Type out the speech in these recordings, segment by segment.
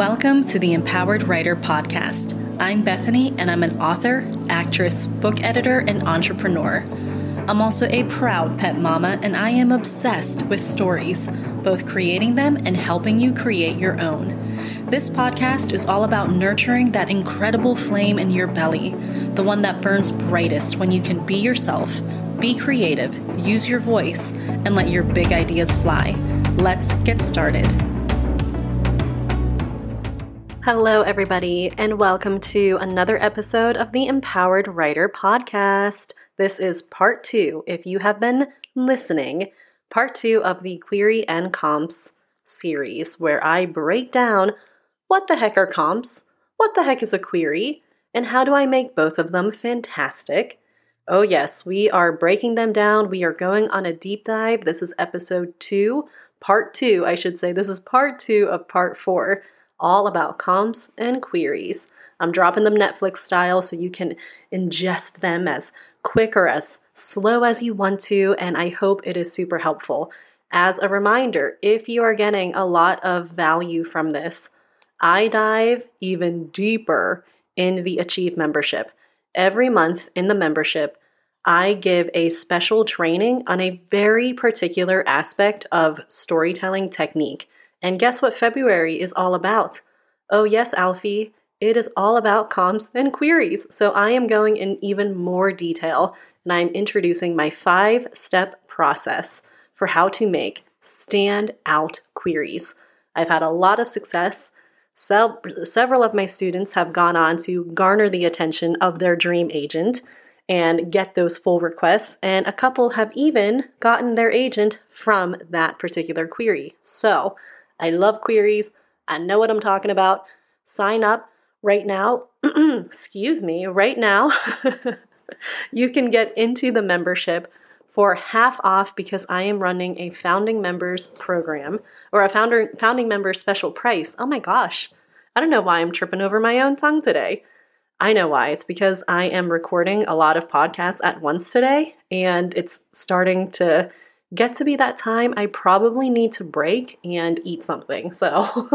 Welcome to the Empowered Writer Podcast. I'm Bethany, and I'm an author, actress, book editor, and entrepreneur. I'm also a proud pet mama, and I am obsessed with stories, both creating them and helping you create your own. This podcast is all about nurturing that incredible flame in your belly, the one that burns brightest when you can be yourself, be creative, use your voice, and let your big ideas fly. Let's get started. Hello, everybody, and welcome to another episode of the Empowered Writer Podcast. This is part two, if you have been listening, part two of the Query and Comps series, where I break down what the heck are comps, what the heck is a query, and how do I make both of them fantastic. Oh, yes, we are breaking them down. We are going on a deep dive. This is episode two, part two, I should say. This is part two of part four all about comps and queries. I'm dropping them Netflix style so you can ingest them as quick or as slow as you want to, and I hope it is super helpful. As a reminder, if you are getting a lot of value from this, I dive even deeper in the Achieve membership. Every month in the membership, I give a special training on a very particular aspect of storytelling technique. And guess what February is all about? Oh, yes, Alfie, it is all about comps and queries. So I am going in even more detail and I'm introducing my five step process for how to make stand out queries. I've had a lot of success. Several of my students have gone on to garner the attention of their dream agent and get those full requests, and a couple have even gotten their agent from that particular query. So, I love queries. I know what I'm talking about. Sign up right now. Excuse me, right now. you can get into the membership for half off because I am running a founding members program or a founder founding members special price. Oh my gosh. I don't know why I'm tripping over my own tongue today. I know why. It's because I am recording a lot of podcasts at once today and it's starting to get to be that time, I probably need to break and eat something. So,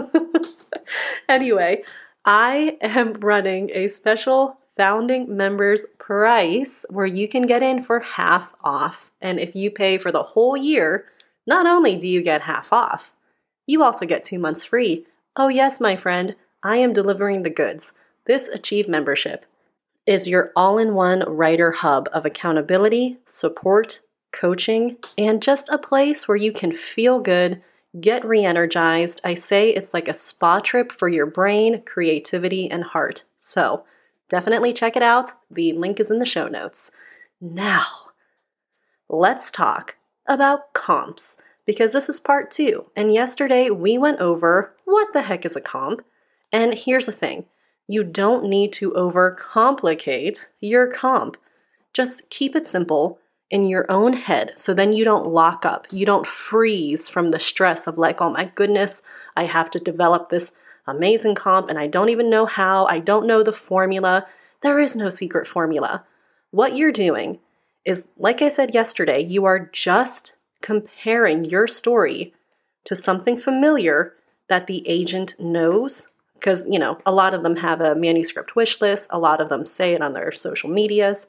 anyway, I am running a special founding members price where you can get in for half off. And if you pay for the whole year, not only do you get half off, you also get two months free. Oh, yes, my friend, I am delivering the goods. This Achieve membership is your all in one writer hub of accountability, support, coaching, and just a place where you can feel good, get re energized. I say it's like a spa trip for your brain, creativity, and heart. So definitely check it out. The link is in the show notes. Now, let's talk about comps because this is part two. And yesterday we went over what the heck is a comp. And here's the thing you don't need to overcomplicate your comp. Just keep it simple in your own head so then you don't lock up. You don't freeze from the stress of, like, oh my goodness, I have to develop this amazing comp and I don't even know how. I don't know the formula. There is no secret formula. What you're doing is, like I said yesterday, you are just comparing your story to something familiar that the agent knows. Because, you know, a lot of them have a manuscript wish list, a lot of them say it on their social medias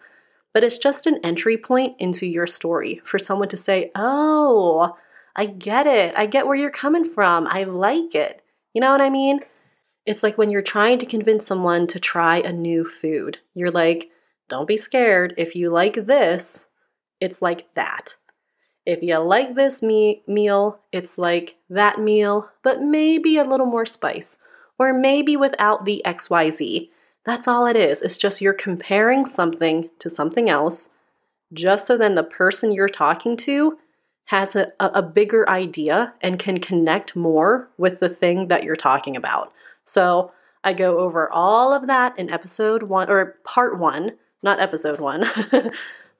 but it's just an entry point into your story for someone to say, Oh, I get it. I get where you're coming from. I like it. You know what I mean? It's like when you're trying to convince someone to try a new food. You're like, don't be scared. If you like this, it's like that. If you like this me- meal, it's like that meal, but maybe a little more spice, or maybe without the XYZ. That's all it is. It's just you're comparing something to something else, just so then the person you're talking to has a, a bigger idea and can connect more with the thing that you're talking about. So I go over all of that in episode one or part one, not episode one,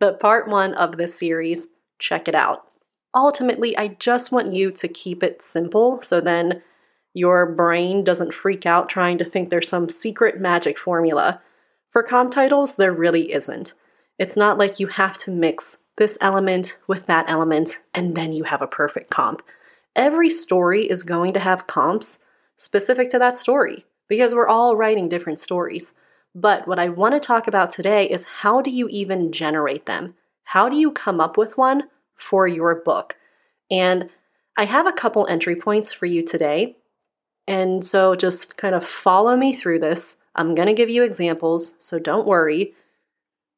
but part one of this series. Check it out. Ultimately, I just want you to keep it simple so then your brain doesn't freak out trying to think there's some secret magic formula. For comp titles, there really isn't. It's not like you have to mix this element with that element and then you have a perfect comp. Every story is going to have comps specific to that story because we're all writing different stories. But what I want to talk about today is how do you even generate them? How do you come up with one for your book? And I have a couple entry points for you today. And so just kind of follow me through this. I'm going to give you examples, so don't worry.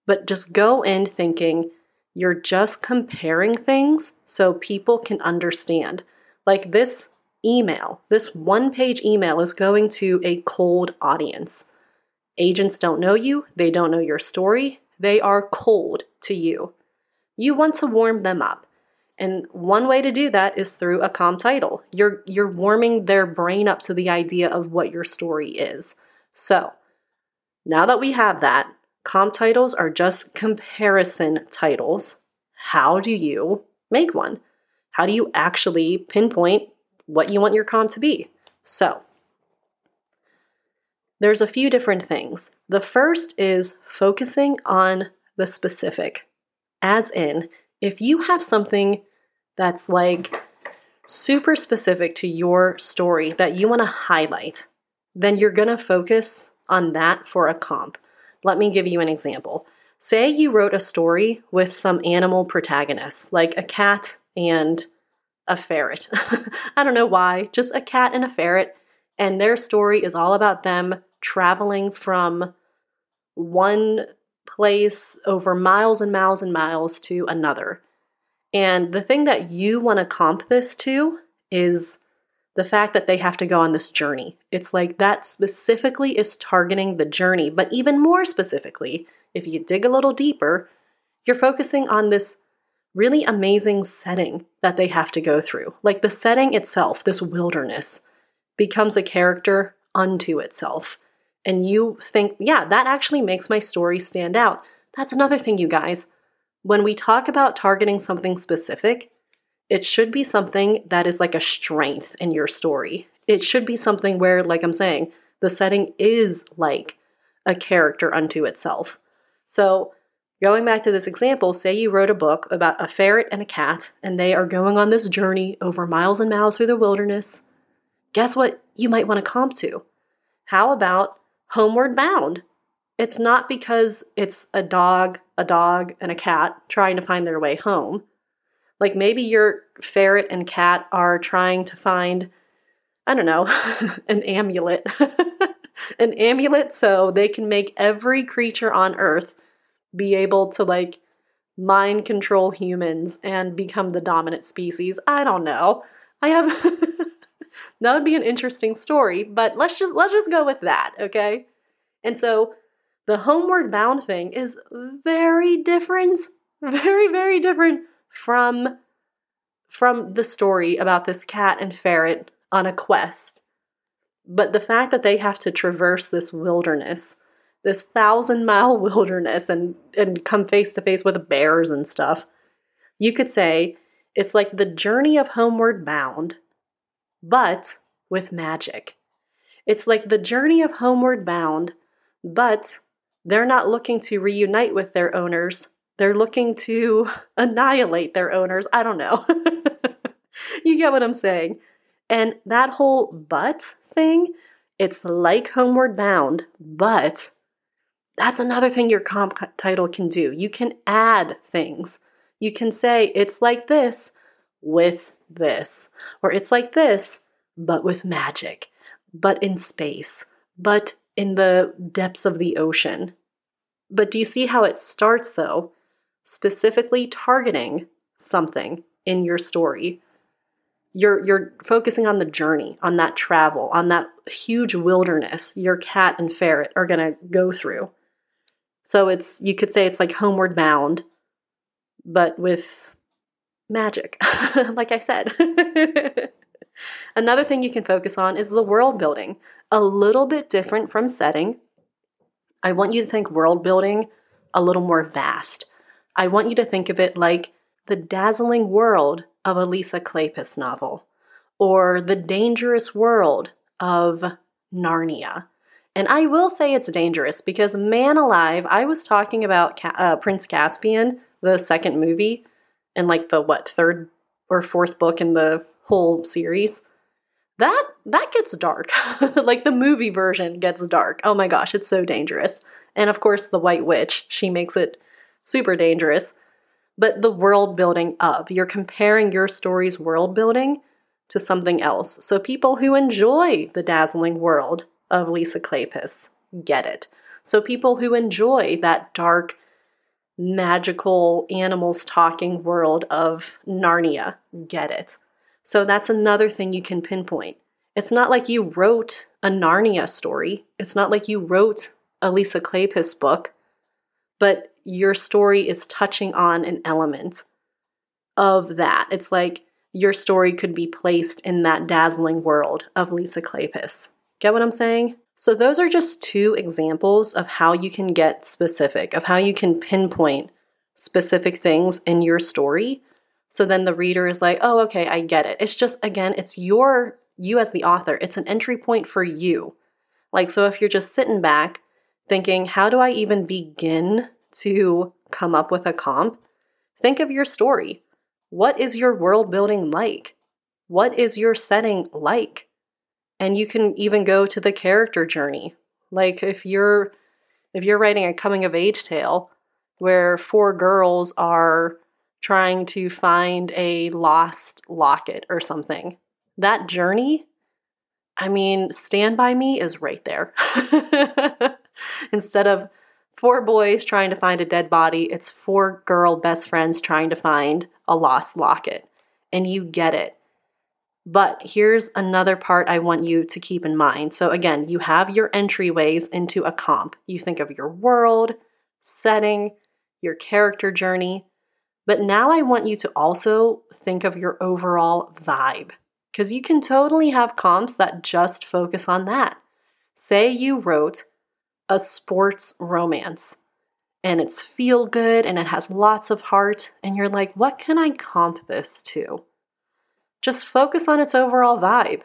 But just go in thinking you're just comparing things so people can understand. Like this email, this one page email is going to a cold audience. Agents don't know you, they don't know your story, they are cold to you. You want to warm them up. And one way to do that is through a comp title. You're you're warming their brain up to the idea of what your story is. So, now that we have that, comp titles are just comparison titles. How do you make one? How do you actually pinpoint what you want your comp to be? So, there's a few different things. The first is focusing on the specific, as in, if you have something that's like super specific to your story that you want to highlight, then you're going to focus on that for a comp. Let me give you an example. Say you wrote a story with some animal protagonists, like a cat and a ferret. I don't know why, just a cat and a ferret, and their story is all about them traveling from one place over miles and miles and miles to another. And the thing that you want to comp this to is the fact that they have to go on this journey. It's like that specifically is targeting the journey, but even more specifically, if you dig a little deeper, you're focusing on this really amazing setting that they have to go through. Like the setting itself, this wilderness, becomes a character unto itself. And you think, yeah, that actually makes my story stand out. That's another thing, you guys. When we talk about targeting something specific, it should be something that is like a strength in your story. It should be something where, like I'm saying, the setting is like a character unto itself. So, going back to this example, say you wrote a book about a ferret and a cat, and they are going on this journey over miles and miles through the wilderness. Guess what you might want to comp to? How about Homeward Bound? It's not because it's a dog, a dog, and a cat trying to find their way home. Like maybe your ferret and cat are trying to find, I don't know, an amulet. an amulet so they can make every creature on earth be able to like mind control humans and become the dominant species. I don't know. I have that would be an interesting story, but let's just let's just go with that, okay? And so the homeward bound thing is very different, very, very different from from the story about this cat and ferret on a quest. But the fact that they have to traverse this wilderness, this thousand mile wilderness, and, and come face to face with bears and stuff, you could say it's like the journey of Homeward Bound, but with magic. It's like the journey of Homeward Bound, but they're not looking to reunite with their owners. They're looking to annihilate their owners. I don't know. you get what I'm saying. And that whole but thing, it's like Homeward Bound, but that's another thing your comp title can do. You can add things. You can say it's like this with this, or it's like this, but with magic, but in space, but in the depths of the ocean. But do you see how it starts, though, specifically targeting something in your story? You're, you're focusing on the journey, on that travel, on that huge wilderness your cat and ferret are going to go through. So it's you could say it's like homeward bound, but with magic, like I said. Another thing you can focus on is the world building. A little bit different from setting. I want you to think world building a little more vast. I want you to think of it like the dazzling world of a Lisa Kleypas novel, or the dangerous world of Narnia. And I will say it's dangerous because, man alive, I was talking about uh, Prince Caspian, the second movie, and like the what, third or fourth book in the whole series. That that gets dark. like the movie version gets dark. Oh my gosh, it's so dangerous. And of course, the White Witch, she makes it super dangerous. But the world building of, you're comparing your story's world building to something else. So people who enjoy the dazzling world of Lisa Kleypas get it. So people who enjoy that dark, magical animals talking world of Narnia get it. So that's another thing you can pinpoint. It's not like you wrote a Narnia story. It's not like you wrote a Lisa Kleypas book, but your story is touching on an element of that. It's like your story could be placed in that dazzling world of Lisa Kleypas. Get what I'm saying? So, those are just two examples of how you can get specific, of how you can pinpoint specific things in your story. So then the reader is like, oh, okay, I get it. It's just, again, it's your, you as the author, it's an entry point for you. Like, so if you're just sitting back thinking, how do I even begin to come up with a comp? Think of your story. What is your world building like? What is your setting like? And you can even go to the character journey. Like if you're if you're writing a coming of age tale where four girls are trying to find a lost locket or something. That journey, I mean, Stand By Me is right there. Instead of four boys trying to find a dead body, it's four girl best friends trying to find a lost locket. And you get it. But here's another part I want you to keep in mind. So, again, you have your entryways into a comp. You think of your world, setting, your character journey. But now I want you to also think of your overall vibe. Because you can totally have comps that just focus on that. Say you wrote a sports romance and it's feel good and it has lots of heart, and you're like, what can I comp this to? Just focus on its overall vibe.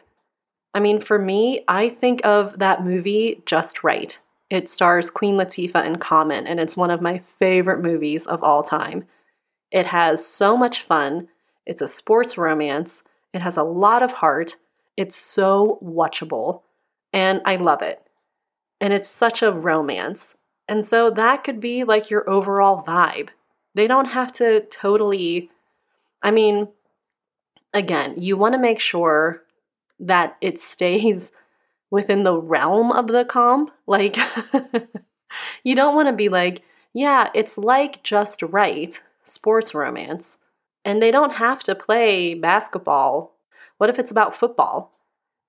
I mean, for me, I think of that movie Just Wright. It stars Queen Latifah and Common, and it's one of my favorite movies of all time. It has so much fun. It's a sports romance. It has a lot of heart. It's so watchable, and I love it and it's such a romance. And so that could be like your overall vibe. They don't have to totally, I mean, again, you want to make sure that it stays within the realm of the comp. Like, you don't want to be like, yeah, it's like just Wright sports romance. And they don't have to play basketball. What if it's about football?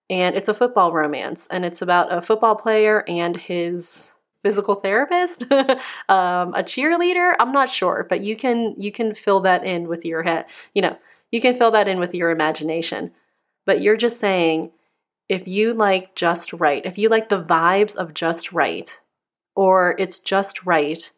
and it's a football romance and it's about a football player and his physical therapist um, a cheerleader i'm not sure but you can you can fill that in with your head you know you can fill that in with your imagination but you're just saying if you like just Wright if you like the vibes of just Wright or it's just Wright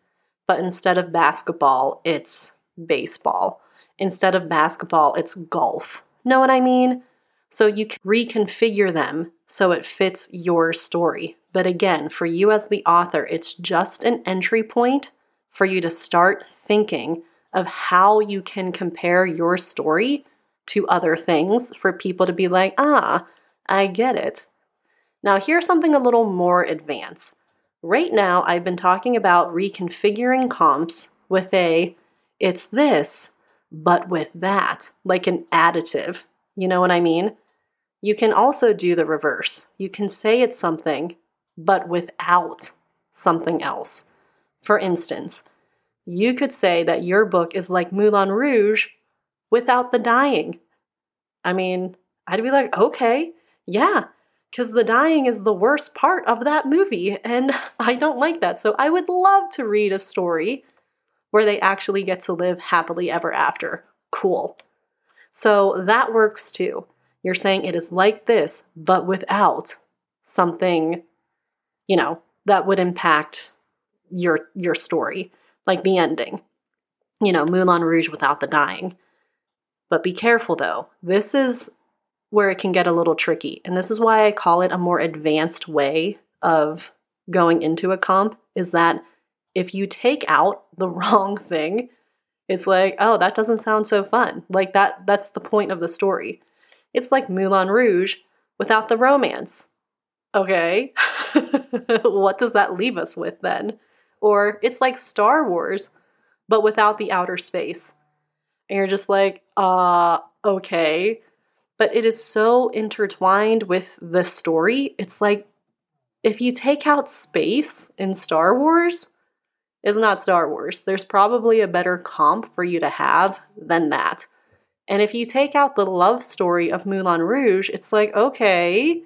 but instead of basketball it's baseball instead of basketball it's golf know what i mean so you can reconfigure them so it fits your story. But again, for you as the author, it's just an entry point for you to start thinking of how you can compare your story to other things for people to be like, ah, I get it. Now, here's something a little more advanced. Right now, I've been talking about reconfiguring comps with a it's this, but with that, like an additive. You know what I mean? You can also do the reverse. You can say it's something, but without something else. For instance, you could say that your book is like Moulin Rouge without the dying. I mean, I'd be like, okay, yeah, because the dying is the worst part of that movie, and I don't like that. So I would love to read a story where they actually get to live happily ever after. Cool. So that works too. You're saying it is like this, but without something, you know, that would impact your your story, like the ending. You know, Moulin Rouge without the dying. But be careful though. This is where it can get a little tricky. And this is why I call it a more advanced way of going into a comp is that if you take out the wrong thing, it's like, oh, that doesn't sound so fun. Like that that's the point of the story. It's like Moulin Rouge, without the romance. Okay, what does that leave us with then? Or it's like Star Wars, but without the outer space. And you're just like, uh, okay. But it is so intertwined with the story. It's like if you take out space in Star Wars, it's not Star Wars. There's probably a better comp for you to have than that. And if you take out the love story of Moulin Rouge, it's like, okay,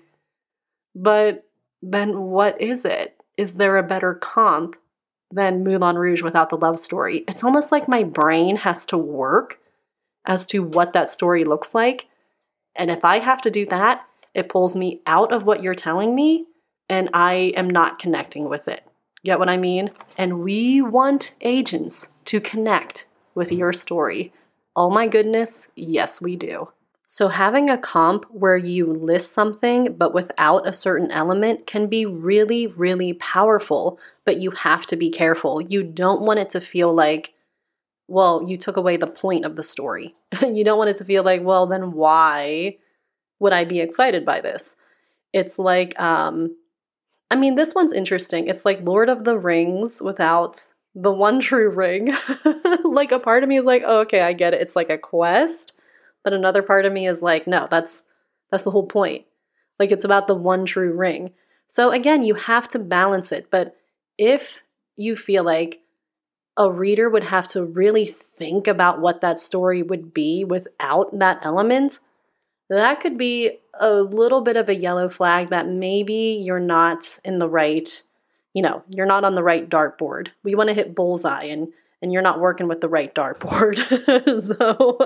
but then what is it? Is there a better comp than Moulin Rouge without the love story? It's almost like my brain has to work as to what that story looks like. And if I have to do that, it pulls me out of what you're telling me and I am not connecting with it. Get what I mean? And we want agents to connect with your story. Oh my goodness, yes, we do. So, having a comp where you list something but without a certain element can be really, really powerful, but you have to be careful. You don't want it to feel like, well, you took away the point of the story. you don't want it to feel like, well, then why would I be excited by this? It's like, um, I mean, this one's interesting. It's like Lord of the Rings without the one true ring. like, a part of me is like, oh, okay, I get it. It's like a quest but another part of me is like, no, that's that's the whole point. Like it's about the one true ring. So again, you have to balance it, but if you feel like a reader would have to really think about what that story would be without that element, that could be a little bit of a yellow flag that maybe you're not in the right, you know, you're not on the right dartboard. We want to hit bullseye and and you're not working with the right dartboard. so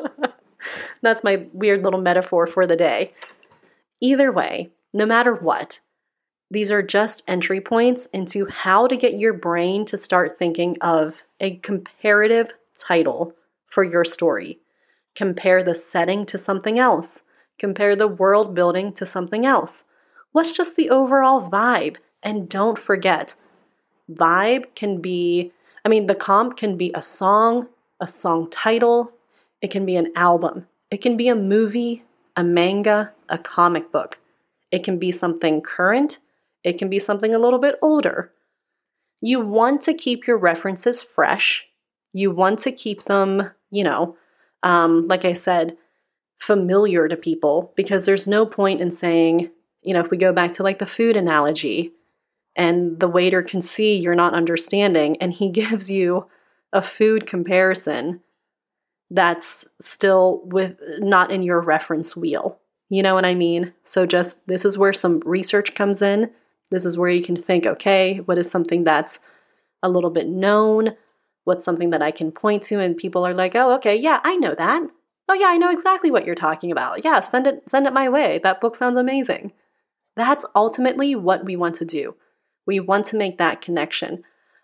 That's my weird little metaphor for the day. Either way, no matter what, these are just entry points into how to get your brain to start thinking of a comparative title for your story. Compare the setting to something else. Compare the world building to something else. What's just the overall vibe? And don't forget, vibe can be, I mean, the comp can be a song, a song title, it can be an album. It can be a movie, a manga, a comic book. It can be something current. It can be something a little bit older. You want to keep your references fresh. You want to keep them, you know, um, like I said, familiar to people because there's no point in saying, you know, if we go back to like the food analogy and the waiter can see you're not understanding and he gives you a food comparison that's still with not in your reference wheel. You know what I mean? So just this is where some research comes in. This is where you can think, okay, what is something that's a little bit known? What's something that I can point to and people are like, "Oh, okay, yeah, I know that." "Oh yeah, I know exactly what you're talking about." "Yeah, send it send it my way. That book sounds amazing." That's ultimately what we want to do. We want to make that connection.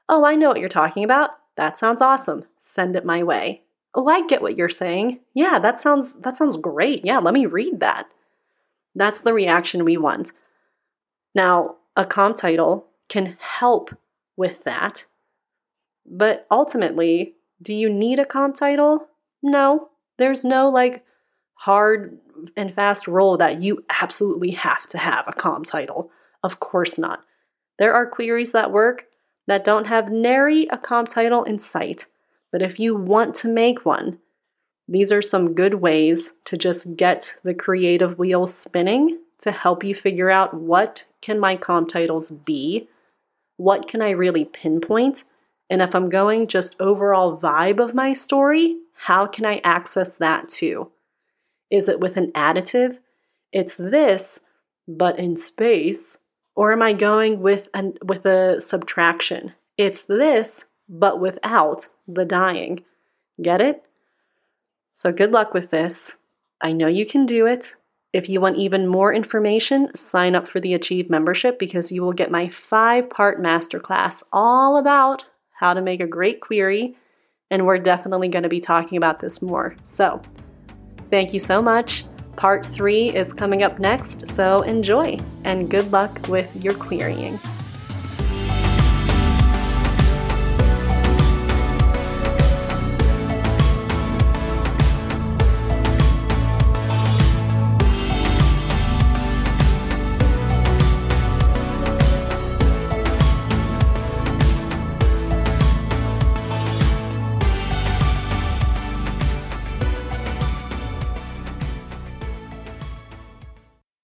"Oh, I know what you're talking about. That sounds awesome. Send it my way." oh i get what you're saying yeah that sounds that sounds great yeah let me read that that's the reaction we want now a comp title can help with that. But ultimately do you need a comp title? No. There's no like hard and fast rule that you absolutely have to have a comp title. Of course not. There are queries that work that don't have nary a comp title in sight but if you want to make one, these are some good ways to just get the creative wheel spinning to help you figure out what can my comp titles be? What can I really pinpoint? And if I'm going just overall vibe of my story, how can I access that too? Is it with an additive? It's this, but in space. Or am I going with an with a subtraction? It's this, but without the dying. Get it? So, good luck with this. I know you can do it. If you want even more information, sign up for the Achieve membership because you will get my five part masterclass all about how to make a great query. And we're definitely going to be talking about this more. So, thank you so much. Part three is coming up next, so enjoy and good luck with your querying.